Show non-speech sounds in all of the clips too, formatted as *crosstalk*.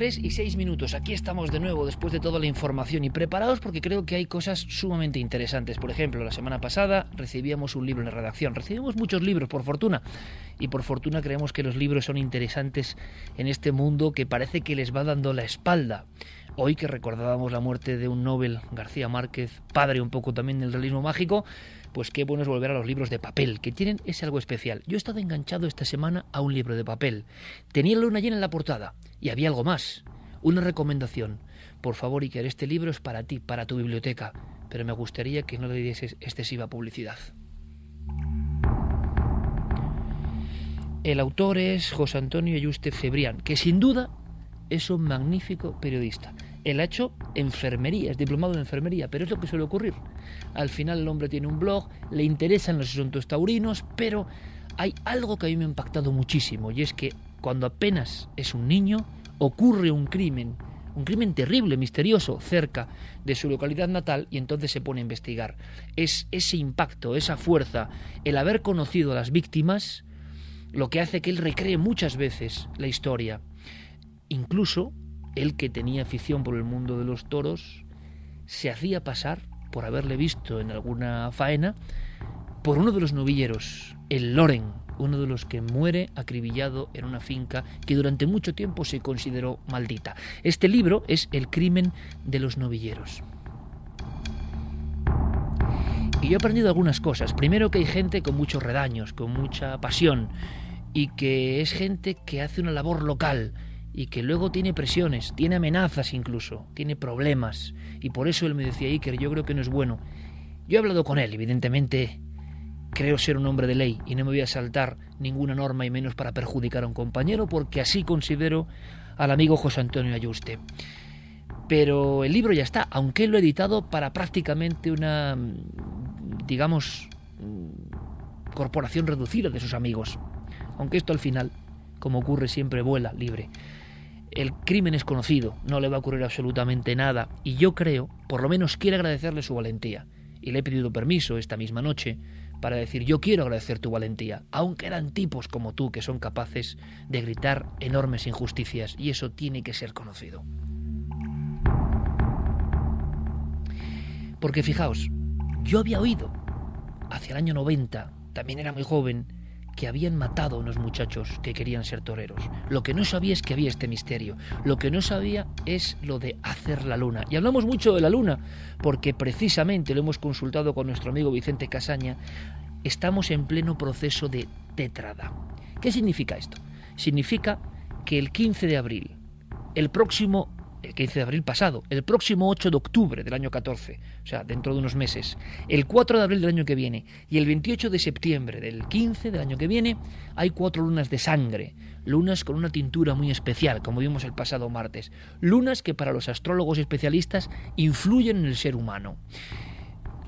3 y 6 minutos. Aquí estamos de nuevo después de toda la información y preparados porque creo que hay cosas sumamente interesantes. Por ejemplo, la semana pasada recibíamos un libro en redacción. Recibimos muchos libros, por fortuna. Y por fortuna creemos que los libros son interesantes en este mundo que parece que les va dando la espalda. Hoy que recordábamos la muerte de un Nobel, García Márquez, padre un poco también del realismo mágico, pues qué bueno es volver a los libros de papel, que tienen ese algo especial. Yo he estado enganchado esta semana a un libro de papel. Tenía la luna llena en la portada y había algo más. Una recomendación. Por favor, Iker, este libro es para ti, para tu biblioteca, pero me gustaría que no le dieses excesiva publicidad. El autor es José Antonio Ayuste Cebrián, que sin duda es un magnífico periodista. Él ha hecho enfermería, es diplomado en enfermería, pero es lo que suele ocurrir. Al final el hombre tiene un blog, le interesan los asuntos taurinos, pero hay algo que a mí me ha impactado muchísimo, y es que cuando apenas es un niño, ocurre un crimen, un crimen terrible, misterioso, cerca de su localidad natal, y entonces se pone a investigar. Es ese impacto, esa fuerza, el haber conocido a las víctimas, lo que hace que él recree muchas veces la historia. Incluso él que tenía afición por el mundo de los toros, se hacía pasar, por haberle visto en alguna faena, por uno de los novilleros, el Loren, uno de los que muere acribillado en una finca que durante mucho tiempo se consideró maldita. Este libro es El crimen de los novilleros. Y yo he aprendido algunas cosas. Primero que hay gente con muchos redaños, con mucha pasión, y que es gente que hace una labor local, y que luego tiene presiones, tiene amenazas incluso, tiene problemas. Y por eso él me decía, Iker, yo creo que no es bueno. Yo he hablado con él, evidentemente creo ser un hombre de ley y no me voy a saltar ninguna norma y menos para perjudicar a un compañero porque así considero al amigo José Antonio Ayuste. Pero el libro ya está, aunque lo ha editado para prácticamente una, digamos, corporación reducida de sus amigos. Aunque esto al final, como ocurre siempre, vuela libre. El crimen es conocido, no le va a ocurrir absolutamente nada y yo creo, por lo menos quiere agradecerle su valentía. Y le he pedido permiso esta misma noche para decir yo quiero agradecer tu valentía, aunque eran tipos como tú que son capaces de gritar enormes injusticias y eso tiene que ser conocido. Porque fijaos, yo había oído hacia el año 90, también era muy joven, que habían matado a unos muchachos que querían ser toreros. Lo que no sabía es que había este misterio. Lo que no sabía es lo de hacer la luna. Y hablamos mucho de la luna porque precisamente lo hemos consultado con nuestro amigo Vicente Casaña. Estamos en pleno proceso de tétrada. ¿Qué significa esto? Significa que el 15 de abril, el próximo el 15 de abril pasado, el próximo 8 de octubre del año 14, o sea, dentro de unos meses, el 4 de abril del año que viene y el 28 de septiembre del 15 del año que viene, hay cuatro lunas de sangre, lunas con una tintura muy especial, como vimos el pasado martes, lunas que para los astrólogos especialistas influyen en el ser humano.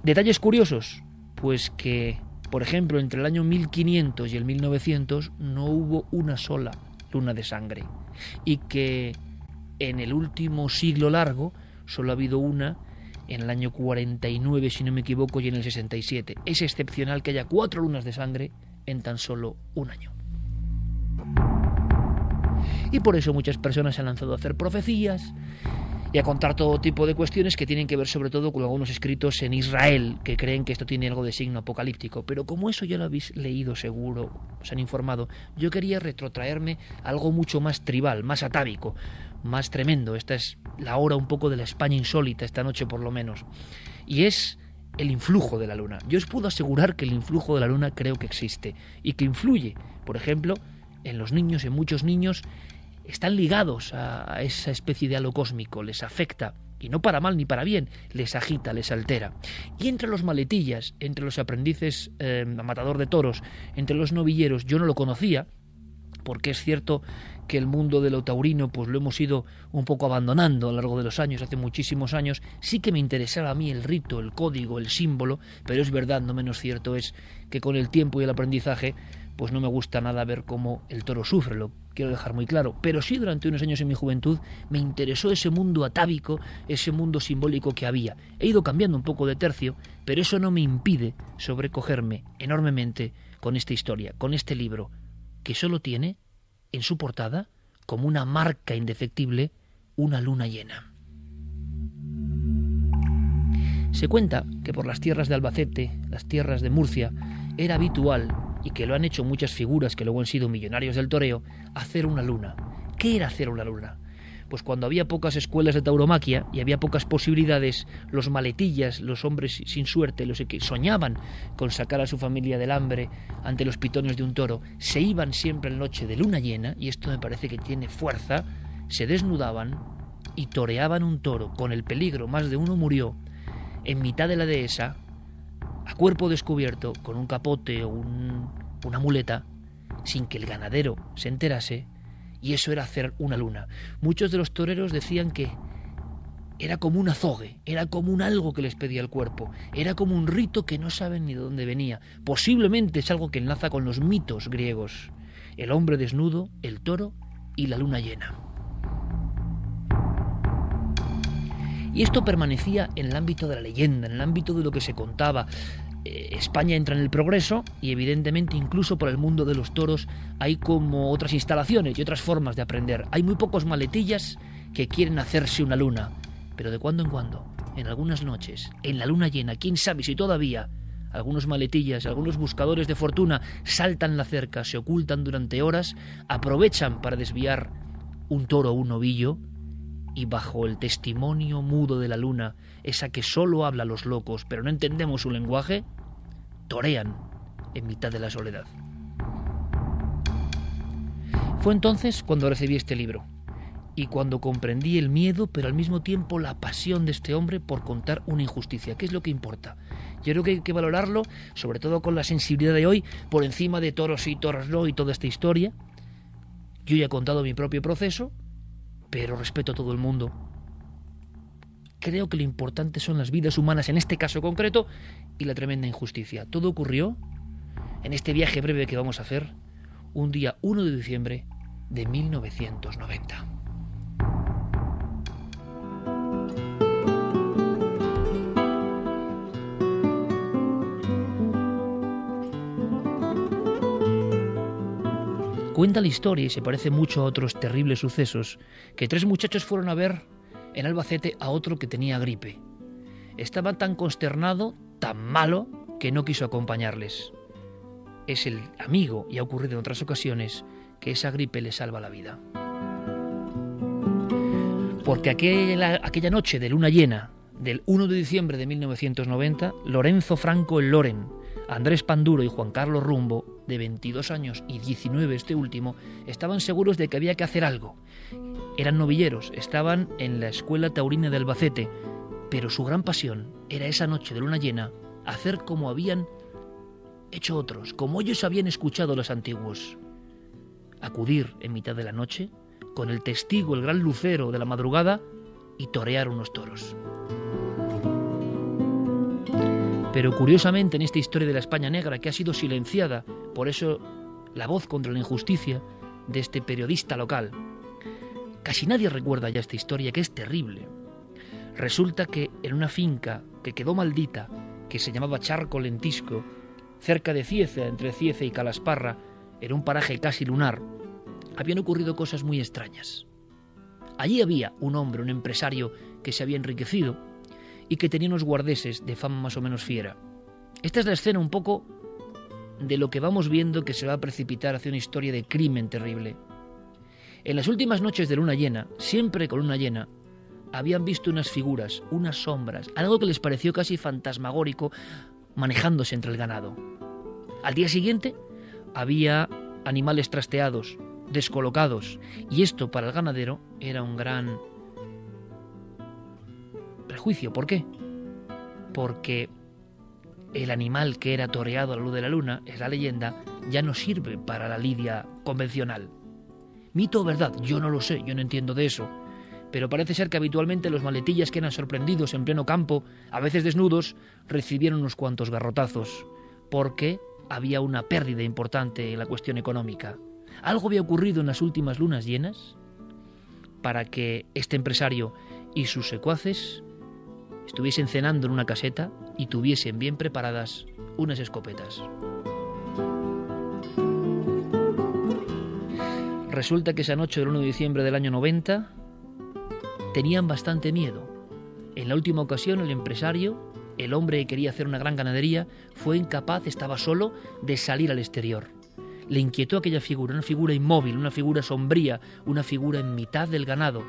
Detalles curiosos, pues que, por ejemplo, entre el año 1500 y el 1900 no hubo una sola luna de sangre y que en el último siglo largo solo ha habido una en el año 49, si no me equivoco, y en el 67. Es excepcional que haya cuatro lunas de sangre en tan solo un año. Y por eso muchas personas se han lanzado a hacer profecías y a contar todo tipo de cuestiones que tienen que ver sobre todo con algunos escritos en Israel, que creen que esto tiene algo de signo apocalíptico. Pero como eso ya lo habéis leído seguro, os han informado, yo quería retrotraerme a algo mucho más tribal, más atávico, más tremendo. Esta es la hora un poco de la España insólita, esta noche por lo menos. Y es el influjo de la luna. Yo os puedo asegurar que el influjo de la luna creo que existe y que influye, por ejemplo, en los niños, en muchos niños, están ligados a esa especie de halo cósmico, les afecta, y no para mal ni para bien, les agita, les altera. Y entre los maletillas, entre los aprendices eh, matador de toros, entre los novilleros, yo no lo conocía, porque es cierto que el mundo de lo taurino pues lo hemos ido un poco abandonando a lo largo de los años, hace muchísimos años, sí que me interesaba a mí el rito, el código, el símbolo, pero es verdad, no menos cierto es que con el tiempo y el aprendizaje pues no me gusta nada ver cómo el toro sufre, lo quiero dejar muy claro, pero sí durante unos años en mi juventud me interesó ese mundo atávico, ese mundo simbólico que había. He ido cambiando un poco de tercio, pero eso no me impide sobrecogerme enormemente con esta historia, con este libro, que solo tiene en su portada como una marca indefectible una luna llena. Se cuenta que por las tierras de Albacete, las tierras de Murcia, era habitual, y que lo han hecho muchas figuras que luego han sido millonarios del toreo, hacer una luna. ¿Qué era hacer una luna? Pues cuando había pocas escuelas de tauromaquia y había pocas posibilidades, los maletillas, los hombres sin suerte, los que soñaban con sacar a su familia del hambre ante los pitones de un toro, se iban siempre en noche de luna llena, y esto me parece que tiene fuerza, se desnudaban y toreaban un toro. Con el peligro, más de uno murió, en mitad de la dehesa, a cuerpo descubierto, con un capote o una muleta, sin que el ganadero se enterase, y eso era hacer una luna. Muchos de los toreros decían que era como un azogue, era como un algo que les pedía el cuerpo, era como un rito que no saben ni de dónde venía. Posiblemente es algo que enlaza con los mitos griegos, el hombre desnudo, el toro y la luna llena. Y esto permanecía en el ámbito de la leyenda, en el ámbito de lo que se contaba. Eh, España entra en el progreso y evidentemente incluso por el mundo de los toros hay como otras instalaciones y otras formas de aprender. Hay muy pocos maletillas que quieren hacerse una luna, pero de cuando en cuando, en algunas noches, en la luna llena, quién sabe si todavía algunos maletillas, algunos buscadores de fortuna saltan la cerca, se ocultan durante horas, aprovechan para desviar un toro o un ovillo y bajo el testimonio mudo de la luna, esa que solo habla a los locos, pero no entendemos su lenguaje, torean en mitad de la soledad. Fue entonces cuando recibí este libro y cuando comprendí el miedo, pero al mismo tiempo la pasión de este hombre por contar una injusticia, ¿Qué es lo que importa. Yo creo que hay que valorarlo, sobre todo con la sensibilidad de hoy, por encima de toros y toros no y toda esta historia. Yo ya he contado mi propio proceso, pero respeto a todo el mundo. Creo que lo importante son las vidas humanas en este caso concreto y la tremenda injusticia. Todo ocurrió en este viaje breve que vamos a hacer un día 1 de diciembre de 1990. Cuenta la historia y se parece mucho a otros terribles sucesos que tres muchachos fueron a ver en Albacete a otro que tenía gripe. Estaba tan consternado, tan malo, que no quiso acompañarles. Es el amigo, y ha ocurrido en otras ocasiones, que esa gripe le salva la vida. Porque aquella, aquella noche de luna llena del 1 de diciembre de 1990, Lorenzo Franco el Loren, Andrés Panduro y Juan Carlos Rumbo, de 22 años y 19 este último, estaban seguros de que había que hacer algo. Eran novilleros, estaban en la escuela taurina de Albacete, pero su gran pasión era esa noche de luna llena hacer como habían hecho otros, como ellos habían escuchado los antiguos. Acudir en mitad de la noche, con el testigo, el gran lucero de la madrugada, y torear unos toros. Pero curiosamente en esta historia de la España negra, que ha sido silenciada, por eso la voz contra la injusticia de este periodista local, casi nadie recuerda ya esta historia, que es terrible. Resulta que en una finca que quedó maldita, que se llamaba Charco Lentisco, cerca de Cieza, entre Cieza y Calasparra, en un paraje casi lunar, habían ocurrido cosas muy extrañas. Allí había un hombre, un empresario, que se había enriquecido y que tenía unos guardeses de fama más o menos fiera. Esta es la escena un poco de lo que vamos viendo que se va a precipitar hacia una historia de crimen terrible. En las últimas noches de luna llena, siempre con luna llena, habían visto unas figuras, unas sombras, algo que les pareció casi fantasmagórico manejándose entre el ganado. Al día siguiente había animales trasteados, descolocados, y esto para el ganadero era un gran ¿Por qué? Porque el animal que era toreado a la luz de la luna, es la leyenda, ya no sirve para la lidia convencional. Mito o verdad, yo no lo sé, yo no entiendo de eso. Pero parece ser que habitualmente los maletillas que eran sorprendidos en pleno campo, a veces desnudos, recibieron unos cuantos garrotazos, porque había una pérdida importante en la cuestión económica. Algo había ocurrido en las últimas lunas llenas para que este empresario y sus secuaces estuviesen cenando en una caseta y tuviesen bien preparadas unas escopetas. Resulta que esa noche del 1 de diciembre del año 90 tenían bastante miedo. En la última ocasión el empresario, el hombre que quería hacer una gran ganadería, fue incapaz, estaba solo, de salir al exterior. Le inquietó aquella figura, una figura inmóvil, una figura sombría, una figura en mitad del ganado,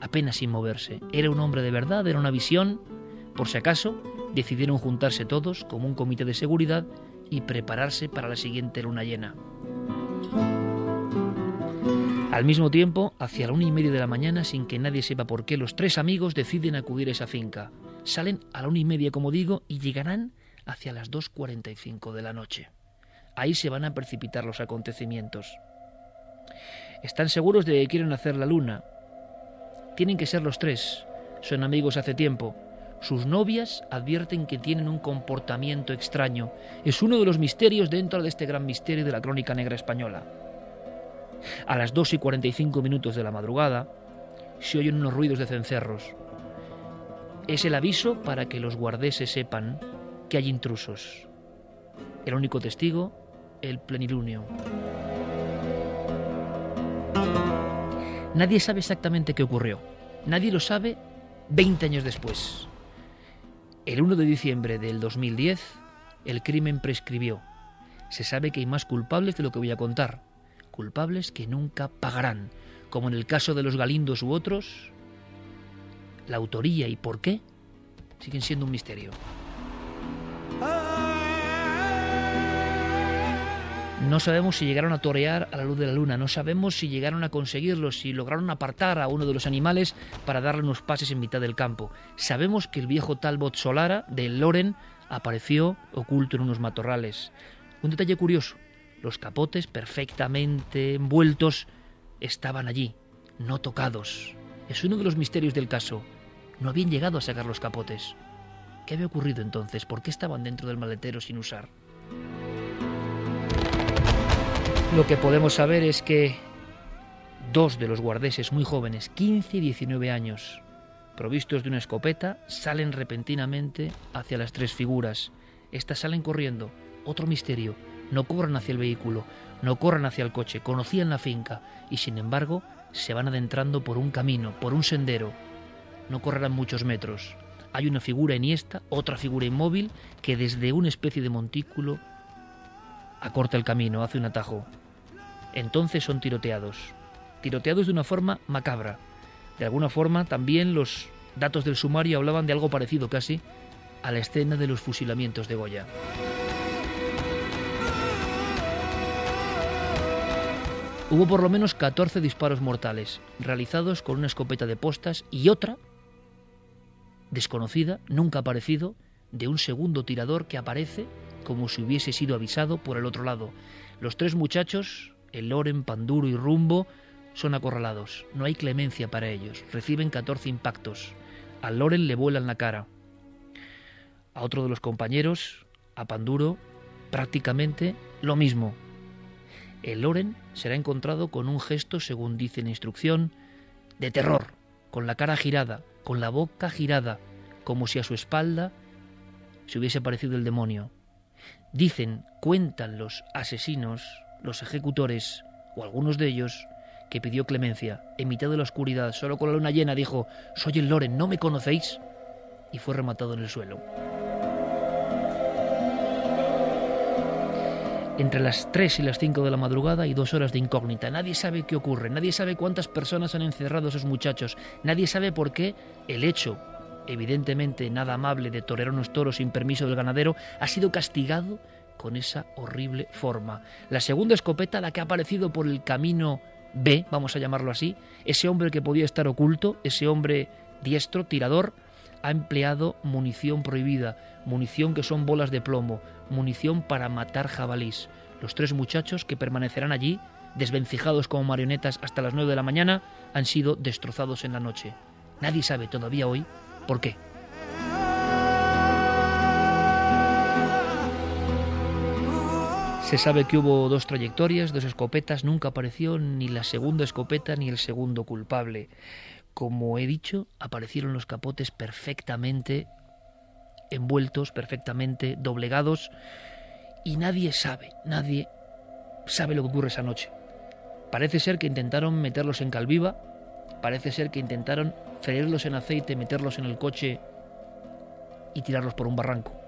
apenas sin moverse. Era un hombre de verdad, era una visión. Por si acaso, decidieron juntarse todos como un comité de seguridad y prepararse para la siguiente luna llena. Al mismo tiempo, hacia la una y media de la mañana, sin que nadie sepa por qué, los tres amigos deciden acudir a esa finca. Salen a la una y media, como digo, y llegarán hacia las 2.45 de la noche. Ahí se van a precipitar los acontecimientos. Están seguros de que quieren hacer la luna. Tienen que ser los tres. Son amigos hace tiempo. Sus novias advierten que tienen un comportamiento extraño. Es uno de los misterios dentro de este gran misterio de la crónica negra española. A las 2 y 45 minutos de la madrugada se oyen unos ruidos de cencerros. Es el aviso para que los guardeses sepan que hay intrusos. El único testigo, el plenilunio. Nadie sabe exactamente qué ocurrió. Nadie lo sabe 20 años después. El 1 de diciembre del 2010, el crimen prescribió. Se sabe que hay más culpables de lo que voy a contar culpables que nunca pagarán, como en el caso de los Galindos u otros, la autoría y por qué siguen siendo un misterio. No sabemos si llegaron a torear a la luz de la luna, no sabemos si llegaron a conseguirlo, si lograron apartar a uno de los animales para darle unos pases en mitad del campo. Sabemos que el viejo Talbot Solara de Loren apareció oculto en unos matorrales. Un detalle curioso, los capotes perfectamente envueltos estaban allí, no tocados. Es uno de los misterios del caso. No habían llegado a sacar los capotes. ¿Qué había ocurrido entonces? ¿Por qué estaban dentro del maletero sin usar? Lo que podemos saber es que dos de los guardeses muy jóvenes, 15 y 19 años, provistos de una escopeta, salen repentinamente hacia las tres figuras. Estas salen corriendo. Otro misterio no corran hacia el vehículo, no corran hacia el coche, conocían la finca y sin embargo se van adentrando por un camino, por un sendero. No correrán muchos metros. Hay una figura eniesta, otra figura inmóvil, que desde una especie de montículo acorta el camino, hace un atajo. Entonces son tiroteados. Tiroteados de una forma macabra. De alguna forma también los datos del sumario hablaban de algo parecido casi a la escena de los fusilamientos de Goya. Hubo por lo menos 14 disparos mortales, realizados con una escopeta de postas y otra, desconocida, nunca aparecido, de un segundo tirador que aparece como si hubiese sido avisado por el otro lado. Los tres muchachos, el Loren, Panduro y Rumbo, son acorralados. No hay clemencia para ellos. Reciben 14 impactos. Al Loren le vuelan la cara. A otro de los compañeros, a Panduro, prácticamente lo mismo. El Loren será encontrado con un gesto, según dice la instrucción, de terror, con la cara girada, con la boca girada, como si a su espalda se hubiese parecido el demonio. Dicen, cuentan los asesinos, los ejecutores, o algunos de ellos, que pidió clemencia. En mitad de la oscuridad, solo con la luna llena, dijo, Soy el Loren, ¿no me conocéis? Y fue rematado en el suelo. Entre las 3 y las 5 de la madrugada hay dos horas de incógnita. Nadie sabe qué ocurre, nadie sabe cuántas personas han encerrado a esos muchachos, nadie sabe por qué el hecho, evidentemente nada amable, de torear unos toros sin permiso del ganadero, ha sido castigado con esa horrible forma. La segunda escopeta, la que ha aparecido por el camino B, vamos a llamarlo así, ese hombre que podía estar oculto, ese hombre diestro, tirador, ha empleado munición prohibida, munición que son bolas de plomo, munición para matar jabalís. Los tres muchachos que permanecerán allí, desvencijados como marionetas hasta las nueve de la mañana, han sido destrozados en la noche. Nadie sabe todavía hoy por qué. Se sabe que hubo dos trayectorias, dos escopetas, nunca apareció ni la segunda escopeta ni el segundo culpable. Como he dicho, aparecieron los capotes perfectamente envueltos, perfectamente doblegados, y nadie sabe, nadie sabe lo que ocurre esa noche. Parece ser que intentaron meterlos en calviva, parece ser que intentaron freírlos en aceite, meterlos en el coche y tirarlos por un barranco.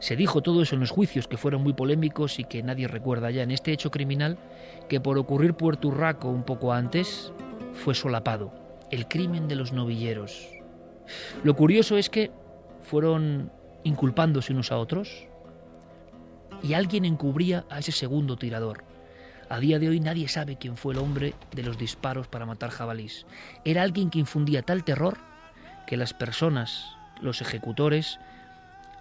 Se dijo todo eso en los juicios que fueron muy polémicos y que nadie recuerda ya en este hecho criminal que por ocurrir Puerto Urraco un poco antes fue solapado, el crimen de los novilleros. Lo curioso es que fueron inculpándose unos a otros y alguien encubría a ese segundo tirador. A día de hoy nadie sabe quién fue el hombre de los disparos para matar jabalís. Era alguien que infundía tal terror que las personas, los ejecutores,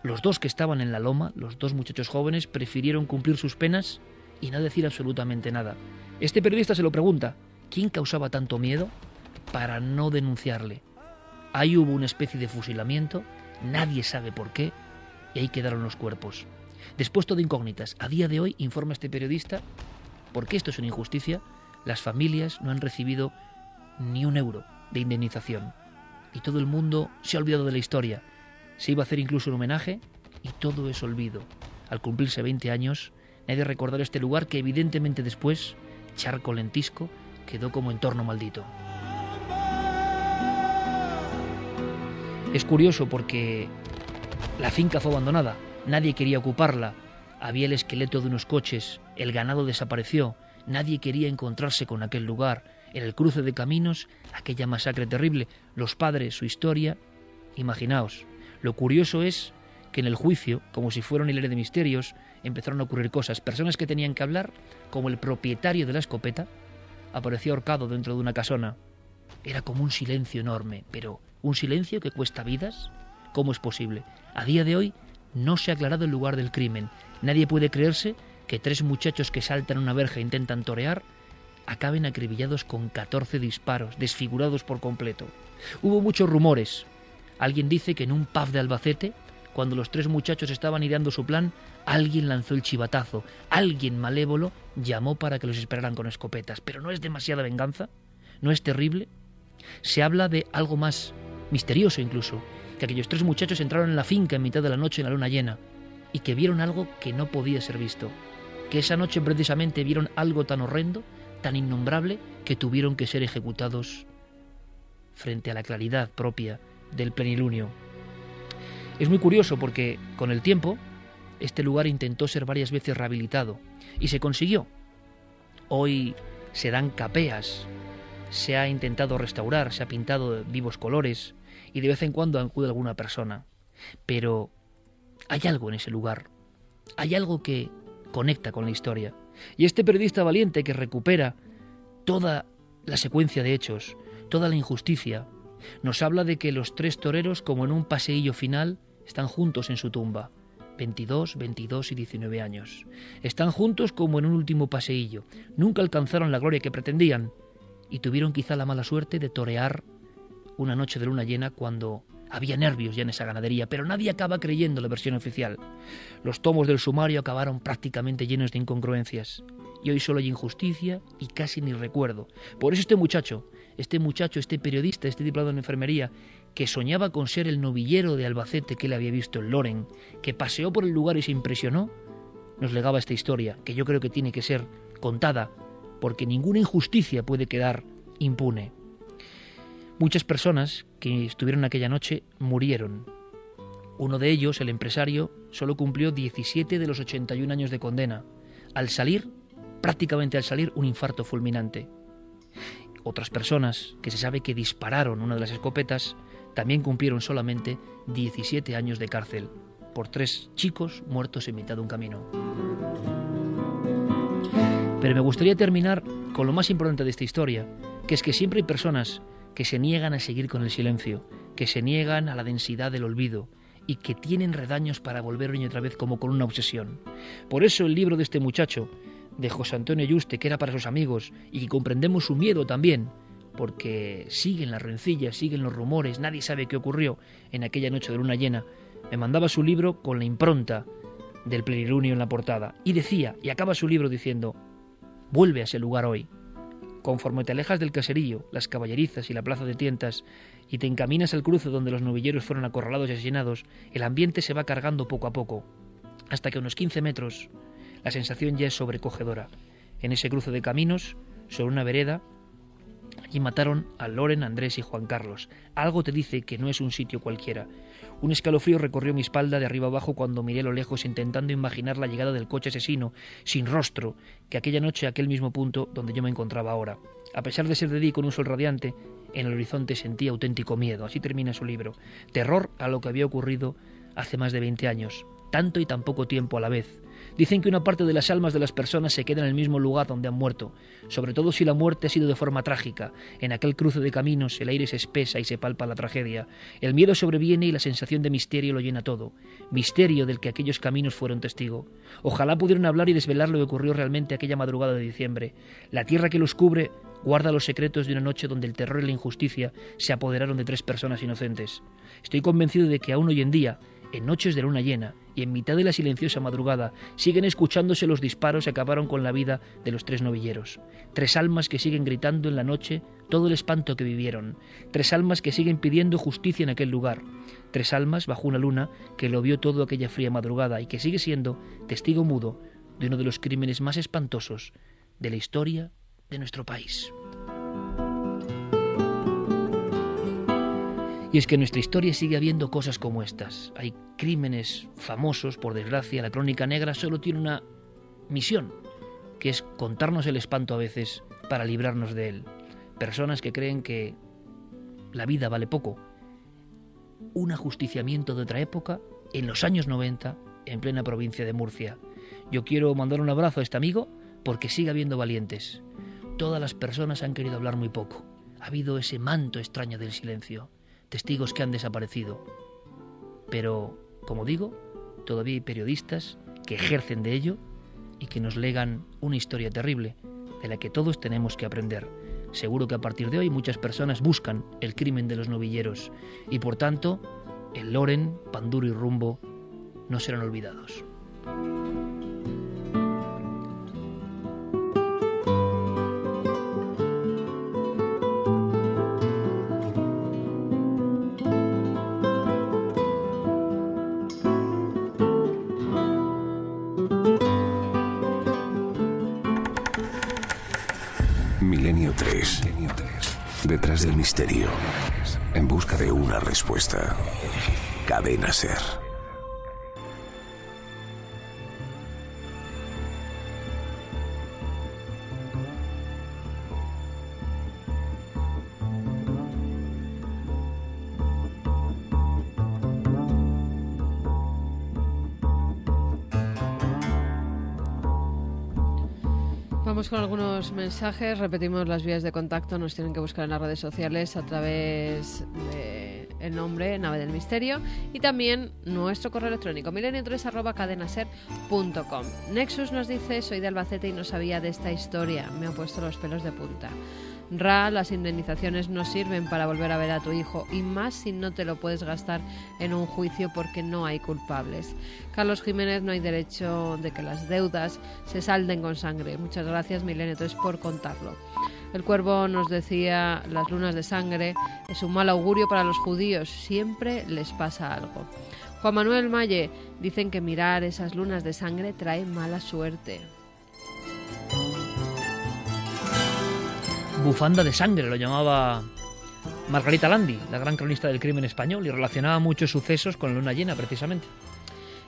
los dos que estaban en la loma, los dos muchachos jóvenes, prefirieron cumplir sus penas y no decir absolutamente nada. Este periodista se lo pregunta, ¿quién causaba tanto miedo para no denunciarle? Ahí hubo una especie de fusilamiento, nadie sabe por qué, y ahí quedaron los cuerpos. Después de incógnitas. A día de hoy, informa este periodista, porque esto es una injusticia, las familias no han recibido ni un euro de indemnización. Y todo el mundo se ha olvidado de la historia. Se iba a hacer incluso un homenaje y todo es olvido. Al cumplirse 20 años, nadie recordará este lugar que evidentemente después, charco lentisco, quedó como entorno maldito. Es curioso porque la finca fue abandonada, nadie quería ocuparla, había el esqueleto de unos coches, el ganado desapareció, nadie quería encontrarse con aquel lugar, en el cruce de caminos, aquella masacre terrible, los padres, su historia. Imaginaos, lo curioso es que en el juicio, como si fuera un hilero de misterios, empezaron a ocurrir cosas. Personas que tenían que hablar, como el propietario de la escopeta, apareció ahorcado dentro de una casona. Era como un silencio enorme, pero ¿un silencio que cuesta vidas? ¿Cómo es posible? A día de hoy no se ha aclarado el lugar del crimen. Nadie puede creerse que tres muchachos que saltan una verja e intentan torear acaben acribillados con 14 disparos, desfigurados por completo. Hubo muchos rumores. Alguien dice que en un pub de Albacete, cuando los tres muchachos estaban ideando su plan, alguien lanzó el chivatazo, alguien malévolo llamó para que los esperaran con escopetas. Pero ¿no es demasiada venganza? ¿No es terrible? Se habla de algo más misterioso incluso, que aquellos tres muchachos entraron en la finca en mitad de la noche en la luna llena y que vieron algo que no podía ser visto, que esa noche precisamente vieron algo tan horrendo, tan innombrable, que tuvieron que ser ejecutados frente a la claridad propia del plenilunio. Es muy curioso porque con el tiempo este lugar intentó ser varias veces rehabilitado y se consiguió. Hoy se dan capeas, se ha intentado restaurar, se ha pintado vivos colores, y de vez en cuando acude alguna persona. Pero hay algo en ese lugar, hay algo que conecta con la historia. Y este periodista valiente que recupera toda la secuencia de hechos, toda la injusticia, nos habla de que los tres toreros, como en un paseillo final, están juntos en su tumba. 22, 22 y 19 años. Están juntos como en un último paseillo. Nunca alcanzaron la gloria que pretendían y tuvieron quizá la mala suerte de torear una noche de luna llena cuando había nervios ya en esa ganadería, pero nadie acaba creyendo la versión oficial. Los tomos del sumario acabaron prácticamente llenos de incongruencias. Y hoy solo hay injusticia y casi ni recuerdo. Por eso este muchacho, este muchacho, este periodista, este diplomado en enfermería, que soñaba con ser el novillero de Albacete que él había visto en Loren, que paseó por el lugar y se impresionó, nos legaba esta historia, que yo creo que tiene que ser contada, porque ninguna injusticia puede quedar impune. Muchas personas que estuvieron aquella noche murieron. Uno de ellos, el empresario, solo cumplió 17 de los 81 años de condena. Al salir, prácticamente al salir, un infarto fulminante. Otras personas, que se sabe que dispararon una de las escopetas, también cumplieron solamente 17 años de cárcel por tres chicos muertos en mitad de un camino. Pero me gustaría terminar con lo más importante de esta historia, que es que siempre hay personas que se niegan a seguir con el silencio, que se niegan a la densidad del olvido y que tienen redaños para volver una otra vez como con una obsesión. Por eso el libro de este muchacho, de José Antonio Yuste, que era para sus amigos y que comprendemos su miedo también, porque siguen las rencillas, siguen los rumores, nadie sabe qué ocurrió en aquella noche de luna llena, me mandaba su libro con la impronta del plenilunio en la portada y decía, y acaba su libro diciendo, vuelve a ese lugar hoy, Conforme te alejas del caserío, las caballerizas y la plaza de tientas, y te encaminas al cruce donde los novilleros fueron acorralados y asesinados, el ambiente se va cargando poco a poco, hasta que a unos 15 metros la sensación ya es sobrecogedora. En ese cruce de caminos sobre una vereda y mataron a Loren, Andrés y Juan Carlos. Algo te dice que no es un sitio cualquiera. Un escalofrío recorrió mi espalda de arriba abajo cuando miré a lo lejos intentando imaginar la llegada del coche asesino, sin rostro, que aquella noche aquel mismo punto donde yo me encontraba ahora. A pesar de ser de día con un sol radiante, en el horizonte sentí auténtico miedo. Así termina su libro. Terror a lo que había ocurrido hace más de 20 años. Tanto y tan poco tiempo a la vez. Dicen que una parte de las almas de las personas se queda en el mismo lugar donde han muerto, sobre todo si la muerte ha sido de forma trágica. En aquel cruce de caminos el aire se espesa y se palpa la tragedia. El miedo sobreviene y la sensación de misterio lo llena todo. Misterio del que aquellos caminos fueron testigo. Ojalá pudieran hablar y desvelar lo que ocurrió realmente aquella madrugada de diciembre. La tierra que los cubre guarda los secretos de una noche donde el terror y la injusticia se apoderaron de tres personas inocentes. Estoy convencido de que aún hoy en día en noches de luna llena y en mitad de la silenciosa madrugada siguen escuchándose los disparos que acabaron con la vida de los tres novilleros. Tres almas que siguen gritando en la noche todo el espanto que vivieron. Tres almas que siguen pidiendo justicia en aquel lugar. Tres almas bajo una luna que lo vio todo aquella fría madrugada y que sigue siendo testigo mudo de uno de los crímenes más espantosos de la historia de nuestro país. Y es que en nuestra historia sigue habiendo cosas como estas. Hay crímenes famosos, por desgracia, la crónica negra solo tiene una misión, que es contarnos el espanto a veces para librarnos de él. Personas que creen que la vida vale poco. Un ajusticiamiento de otra época, en los años 90, en plena provincia de Murcia. Yo quiero mandar un abrazo a este amigo porque sigue habiendo valientes. Todas las personas han querido hablar muy poco. Ha habido ese manto extraño del silencio testigos que han desaparecido. Pero, como digo, todavía hay periodistas que ejercen de ello y que nos legan una historia terrible de la que todos tenemos que aprender. Seguro que a partir de hoy muchas personas buscan el crimen de los novilleros y por tanto el Loren, Panduro y Rumbo no serán olvidados. En busca de una respuesta. Cadena Ser. Repetimos las vías de contacto. Nos tienen que buscar en las redes sociales a través de el nombre Nave del Misterio y también nuestro correo electrónico milenio3 Nexus nos dice soy de Albacete y no sabía de esta historia. Me ha puesto los pelos de punta. Ra, las indemnizaciones no sirven para volver a ver a tu hijo y más si no te lo puedes gastar en un juicio porque no hay culpables. Carlos Jiménez, no hay derecho de que las deudas se salden con sangre. Muchas gracias, Milenio, por contarlo. El cuervo nos decía, las lunas de sangre es un mal augurio para los judíos, siempre les pasa algo. Juan Manuel Malle, dicen que mirar esas lunas de sangre trae mala suerte. Bufanda de sangre, lo llamaba Margarita Landi, la gran cronista del crimen español, y relacionaba muchos sucesos con la luna llena, precisamente.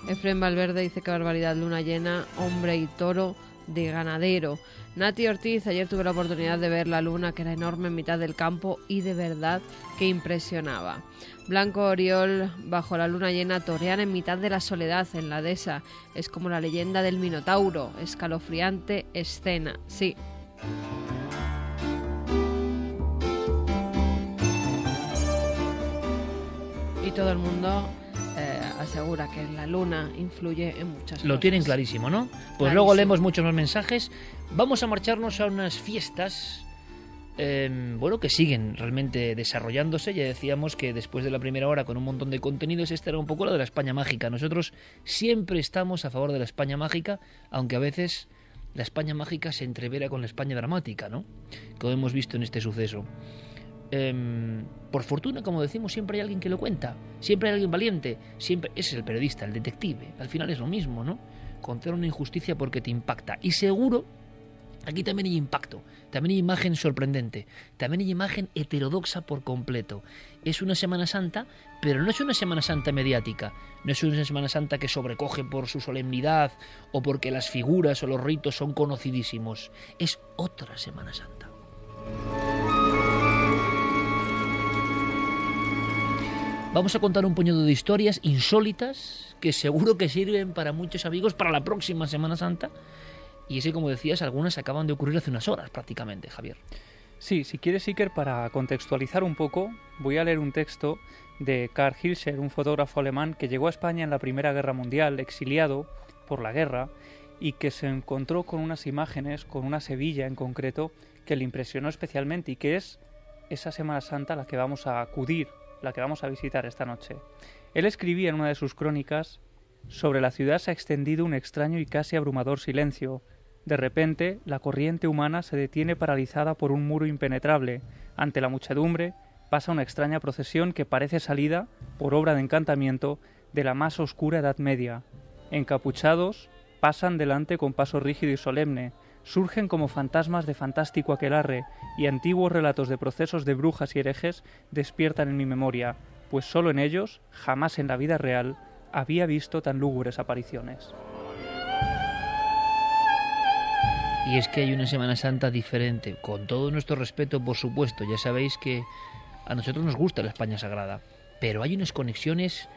Efren Valverde dice que barbaridad, luna llena, hombre y toro de ganadero. Nati Ortiz, ayer tuve la oportunidad de ver la luna que era enorme en mitad del campo y de verdad que impresionaba. Blanco Oriol, bajo la luna llena, torean en mitad de la soledad en la dehesa. Es como la leyenda del Minotauro, escalofriante escena. Sí. Y todo el mundo eh, asegura que la luna influye en muchas cosas. Lo tienen clarísimo, ¿no? Pues luego leemos muchos más mensajes. Vamos a marcharnos a unas fiestas. Em, bueno, que siguen realmente desarrollándose. Ya decíamos que después de la primera hora con un montón de contenidos, esta era un poco la de la España mágica. Nosotros siempre estamos a favor de la España mágica, aunque a veces la España mágica se entrevera con la España dramática, ¿no? Como hemos visto en este suceso. Em, por fortuna, como decimos, siempre hay alguien que lo cuenta, siempre hay alguien valiente, siempre ese es el periodista, el detective. Al final es lo mismo, ¿no? Contar una injusticia porque te impacta. Y seguro, Aquí también hay impacto, también hay imagen sorprendente, también hay imagen heterodoxa por completo. Es una Semana Santa, pero no es una Semana Santa mediática, no es una Semana Santa que sobrecoge por su solemnidad o porque las figuras o los ritos son conocidísimos. Es otra Semana Santa. Vamos a contar un puñado de historias insólitas que seguro que sirven para muchos amigos para la próxima Semana Santa y ese, como decías, algunas acaban de ocurrir hace unas horas prácticamente, Javier. Sí, si quieres, Iker, para contextualizar un poco, voy a leer un texto de Karl Hilscher, un fotógrafo alemán que llegó a España en la Primera Guerra Mundial, exiliado por la guerra, y que se encontró con unas imágenes, con una Sevilla en concreto, que le impresionó especialmente y que es esa Semana Santa la que vamos a acudir, la que vamos a visitar esta noche. Él escribía en una de sus crónicas sobre la ciudad se ha extendido un extraño y casi abrumador silencio, de repente, la corriente humana se detiene paralizada por un muro impenetrable. Ante la muchedumbre, pasa una extraña procesión que parece salida, por obra de encantamiento, de la más oscura Edad Media. Encapuchados, pasan delante con paso rígido y solemne, surgen como fantasmas de fantástico aquelarre, y antiguos relatos de procesos de brujas y herejes despiertan en mi memoria, pues sólo en ellos, jamás en la vida real, había visto tan lúgubres apariciones. Y es que hay una Semana Santa diferente, con todo nuestro respeto, por supuesto. Ya sabéis que a nosotros nos gusta la España Sagrada, pero hay unas conexiones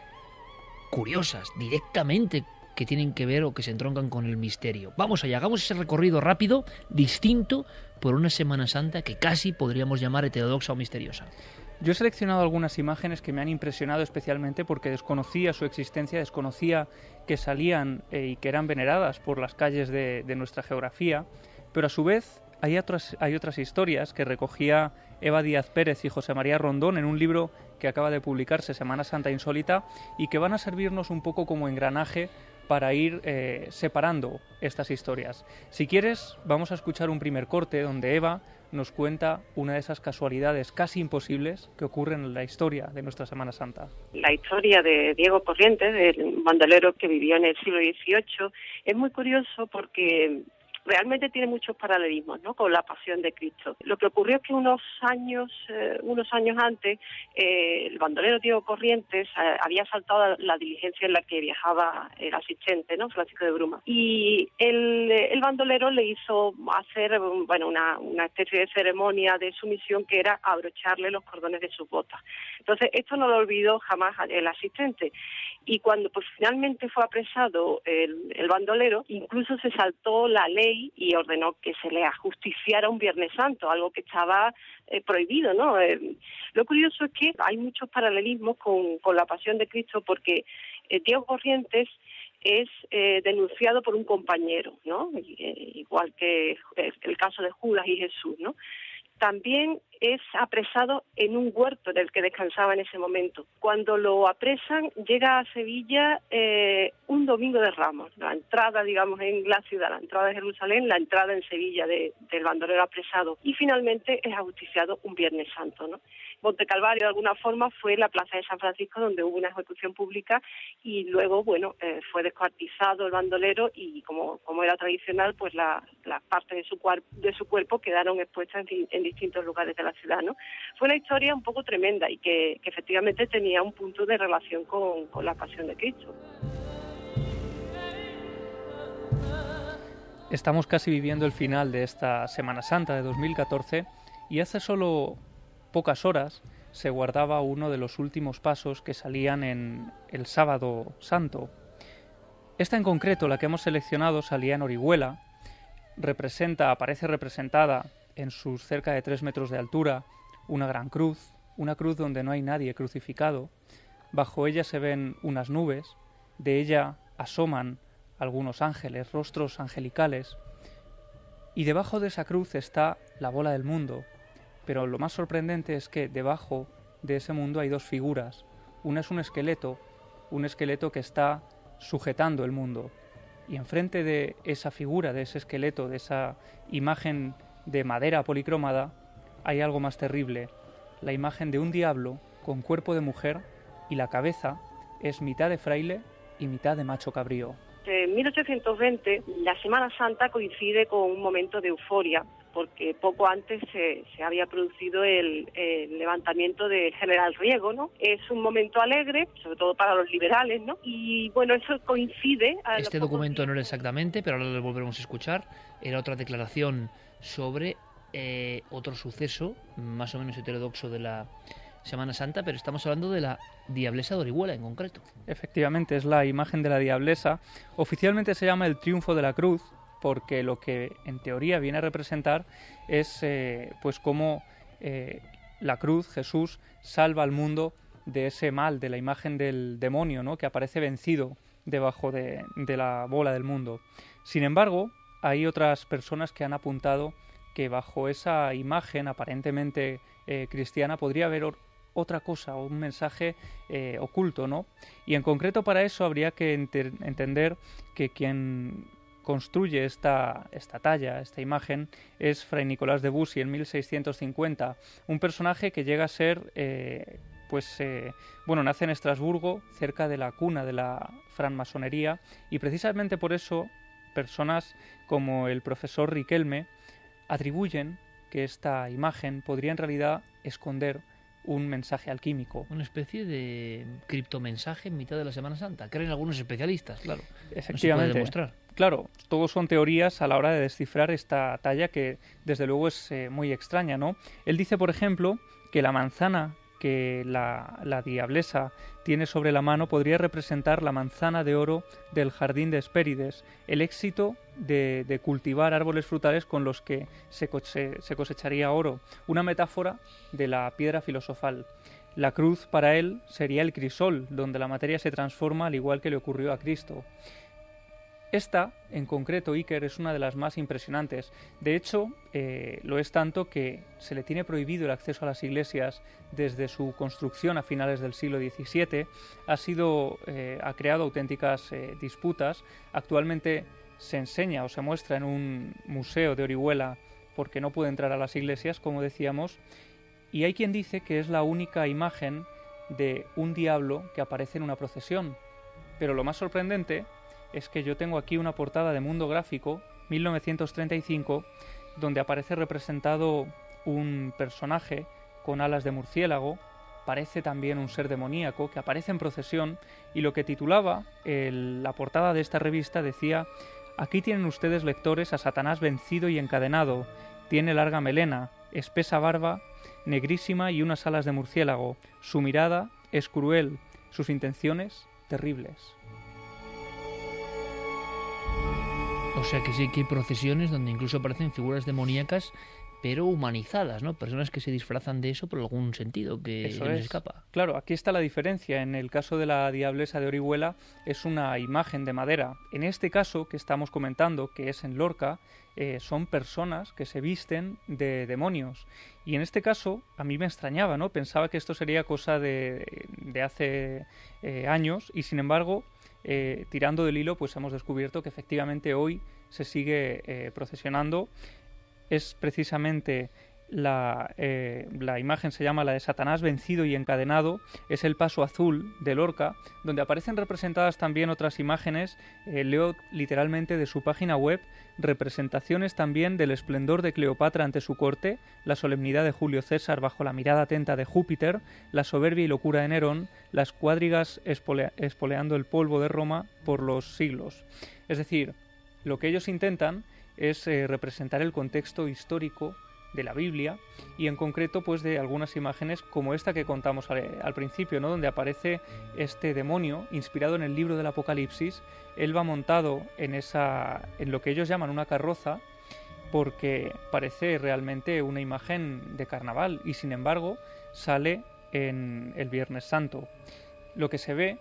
curiosas, directamente, que tienen que ver o que se entroncan con el misterio. Vamos allá, hagamos ese recorrido rápido, distinto, por una Semana Santa que casi podríamos llamar heterodoxa o misteriosa. Yo he seleccionado algunas imágenes que me han impresionado especialmente porque desconocía su existencia, desconocía que salían eh, y que eran veneradas por las calles de, nuestra geografía, pero a su vez hay otras, hay otras historias que recogía Eva Díaz Pérez y José María Rondón en un libro que acaba de publicarse, Semana Santa Insólita, y que van a servirnos un poco como engranaje para ir eh, separando estas historias. Si quieres, vamos a escuchar un primer corte donde Eva nos cuenta una de esas casualidades casi imposibles que ocurren en la historia de nuestra Semana Santa. La historia de Diego Corrientes, del bandolero que vivió en el siglo XVIII, es muy curioso porque realmente tiene muchos paralelismos ¿no? con la pasión de Cristo. Lo que ocurrió es que unos años, eh, unos años antes, eh, el bandolero Diego Corrientes eh, había saltado la diligencia en la que viajaba el asistente, ¿no? Francisco de Bruma. Y el, bandolero le hizo hacer bueno, una, una especie de ceremonia de sumisión que era abrocharle los cordones de sus botas. Entonces, esto no lo olvidó jamás el asistente. Y cuando pues finalmente fue apresado el, el bandolero, incluso se saltó la ley y ordenó que se le ajusticiara un Viernes Santo, algo que estaba eh, prohibido, ¿no? Eh, lo curioso es que hay muchos paralelismos con, con la Pasión de Cristo porque eh, Corrientes es denunciado por un compañero, ¿no? igual que el caso de Judas y Jesús, ¿no? También es apresado en un huerto del que descansaba en ese momento. Cuando lo apresan, llega a Sevilla eh, un domingo de Ramos, la entrada, digamos, en la ciudad, la entrada de Jerusalén, la entrada en Sevilla del bandolero apresado. Y finalmente es ajusticiado un Viernes Santo, ¿no? Monte Calvario, de alguna forma, fue la plaza de San Francisco donde hubo una ejecución pública y luego, bueno, eh, fue descuartizado el bandolero y como, como era tradicional, pues las la partes de su, de su cuerpo quedaron expuestas en, distintos lugares de la ciudad, ¿no? Fue una historia un poco tremenda y que, efectivamente tenía un punto de relación con, con la pasión de Cristo. Estamos casi viviendo el final de esta Semana Santa de 2014 y hace solo pocas horas se guardaba uno de los últimos pasos que salían en el sábado santo. Esta en concreto, la que hemos seleccionado, salía en Orihuela, representa, aparece representada en sus cerca de tres metros de altura una gran cruz, una cruz donde no hay nadie crucificado, bajo ella se ven unas nubes, de ella asoman algunos ángeles, rostros angelicales, y debajo de esa cruz está la bola del mundo, pero lo más sorprendente es que debajo de ese mundo hay dos figuras. Una es un esqueleto, un esqueleto que está sujetando el mundo. Y enfrente de esa figura, de ese esqueleto, de esa imagen de madera policromada, hay algo más terrible, la imagen de un diablo con cuerpo de mujer y la cabeza es mitad de fraile y mitad de macho cabrío. En en 1820 la Semana Santa coincide con un momento de euforia porque poco antes se, había producido el, levantamiento del general Riego, ¿no? Es un momento alegre, sobre todo para los liberales, ¿no? Y bueno, eso coincide. este documento no era exactamente, pero ahora lo volveremos a escuchar. Era otra declaración sobre eh, otro suceso más o menos heterodoxo de la Semana Santa, pero estamos hablando de la Diablesa de Orihuela en concreto. Efectivamente, es la imagen de la Diablesa. Oficialmente se llama el Triunfo de la Cruz, porque lo que en teoría viene a representar es eh, pues cómo eh, la cruz, Jesús, salva al mundo de ese mal, de la imagen del demonio, ¿no? que aparece vencido debajo de, la bola del mundo. Sin embargo, hay otras personas que han apuntado que bajo esa imagen aparentemente eh, cristiana podría haber otra cosa, un mensaje oculto, ¿no? Y en concreto para eso habría que entender que quien construye esta, esta talla, esta imagen, es Fray Nicolás de Bussy en 1650, un personaje que llega a ser, eh, pues, eh, bueno, nace en Estrasburgo, cerca de la cuna de la francmasonería, y precisamente por eso personas como el profesor Riquelme atribuyen que esta imagen podría en realidad esconder un mensaje alquímico. Una especie de criptomensaje en mitad de la Semana Santa, creen algunos especialistas, claro. Efectivamente. demostrar. Claro, todos son teorías a la hora de descifrar esta talla que desde luego es eh, muy extraña, ¿no? Él dice, por ejemplo, que la manzana que la, diablesa tiene sobre la mano podría representar la manzana de oro del jardín de Hespérides, el éxito de, de cultivar árboles frutales con los que se cosecharía oro, una metáfora de la piedra filosofal. La cruz para él sería el crisol, donde la materia se transforma al igual que le ocurrió a Cristo. Esta, en concreto, Iker, es una de las más impresionantes. De hecho, eh, lo es tanto que se le tiene prohibido el acceso a las iglesias desde su construcción a finales del siglo XVII. Ha, sido, eh, ha creado auténticas eh, disputas. Actualmente se enseña o se muestra en un museo de Orihuela porque no puede entrar a las iglesias, como decíamos. Y hay quien dice que es la única imagen de un diablo que aparece en una procesión. Pero lo más sorprendente es que yo tengo aquí una portada de Mundo Gráfico, 1935, donde aparece representado un personaje con alas de murciélago, parece también un ser demoníaco que aparece en procesión y lo que titulaba la portada de esta revista decía Aquí tienen ustedes lectores a Satanás vencido y encadenado, tiene larga melena, espesa barba, negrísima y unas alas de murciélago, su mirada es cruel, sus intenciones terribles. O sea que sí que hay procesiones donde incluso aparecen figuras demoníacas, pero humanizadas, ¿no? Personas que se disfrazan de eso por algún sentido que eso les escapa. Claro, aquí está la diferencia. En el caso de la diablesa de Orihuela es una imagen de madera. En este caso que estamos comentando, que es en Lorca, eh, son personas que se visten de demonios. Y en este caso a mí me extrañaba, ¿no? Pensaba que esto sería cosa de, de hace eh, años y sin embargo eh, tirando del hilo, pues hemos descubierto que efectivamente hoy se sigue eh, procesionando. Es precisamente eh, la, imagen se llama la de Satanás vencido y encadenado, es el paso azul de Lorca, donde aparecen representadas también otras imágenes, eh, leo literalmente de su página web, representaciones también del esplendor de Cleopatra ante su corte, la solemnidad de Julio César bajo la mirada atenta de Júpiter, la soberbia y locura de Nerón, las cuadrigas espoleando el polvo de Roma por los siglos. Es decir, lo que ellos intentan es eh, representar el contexto histórico de la Biblia y en concreto pues de algunas imágenes como esta que contamos al, principio, ¿no? donde aparece este demonio inspirado en el libro del Apocalipsis. Él va montado en esa en lo que ellos llaman una carroza porque parece realmente una imagen de carnaval y sin embargo sale en el Viernes Santo. Lo que se ve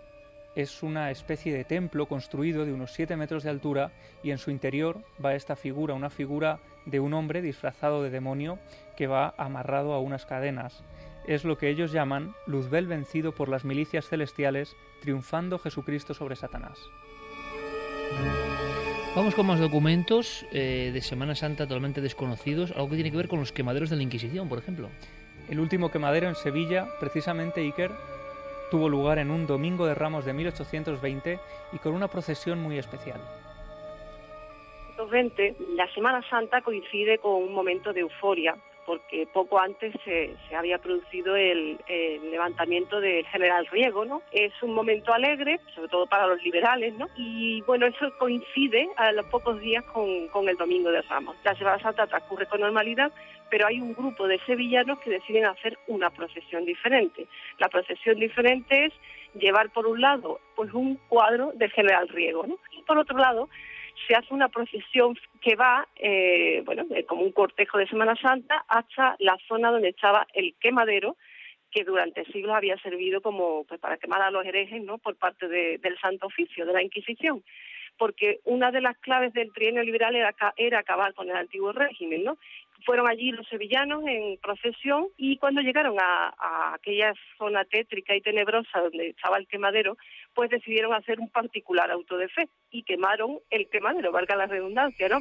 es una especie de templo construido de unos 7 metros de altura y en su interior va esta figura, una figura de un hombre disfrazado de demonio que va amarrado a unas cadenas. Es lo que ellos llaman Luzbel vencido por las milicias celestiales, triunfando Jesucristo sobre Satanás. Vamos con más documentos eh, de Semana Santa totalmente desconocidos, algo que tiene que ver con los quemaderos de la Inquisición, por ejemplo. El último quemadero en Sevilla, precisamente Iker, tuvo lugar en un domingo de Ramos de 1820 y con una procesión muy especial. 1820, la Semana Santa coincide con un momento de euforia porque poco antes se, había producido el, levantamiento del general Riego, ¿no? Es un momento alegre, sobre todo para los liberales, ¿no? Y bueno, eso coincide a los pocos días con, con el Domingo de Ramos. La Semana Santa transcurre con normalidad, pero hay un grupo de sevillanos que deciden hacer una procesión diferente. La procesión diferente es llevar por un lado pues un cuadro del general Riego, ¿no? Y por otro lado se hace una procesión que va, eh, bueno, eh, como un cortejo de Semana Santa, hasta la zona donde estaba el quemadero, que durante siglos había servido como pues, para quemar a los herejes, ¿no? Por parte del Santo Oficio, de la Inquisición porque una de las claves del trienio liberal era, era acabar con el antiguo régimen, ¿no? Fueron allí los sevillanos en procesión y cuando llegaron a, aquella zona tétrica y tenebrosa donde estaba el quemadero, pues decidieron hacer un particular auto de fe y quemaron el quemadero, valga la redundancia, ¿no?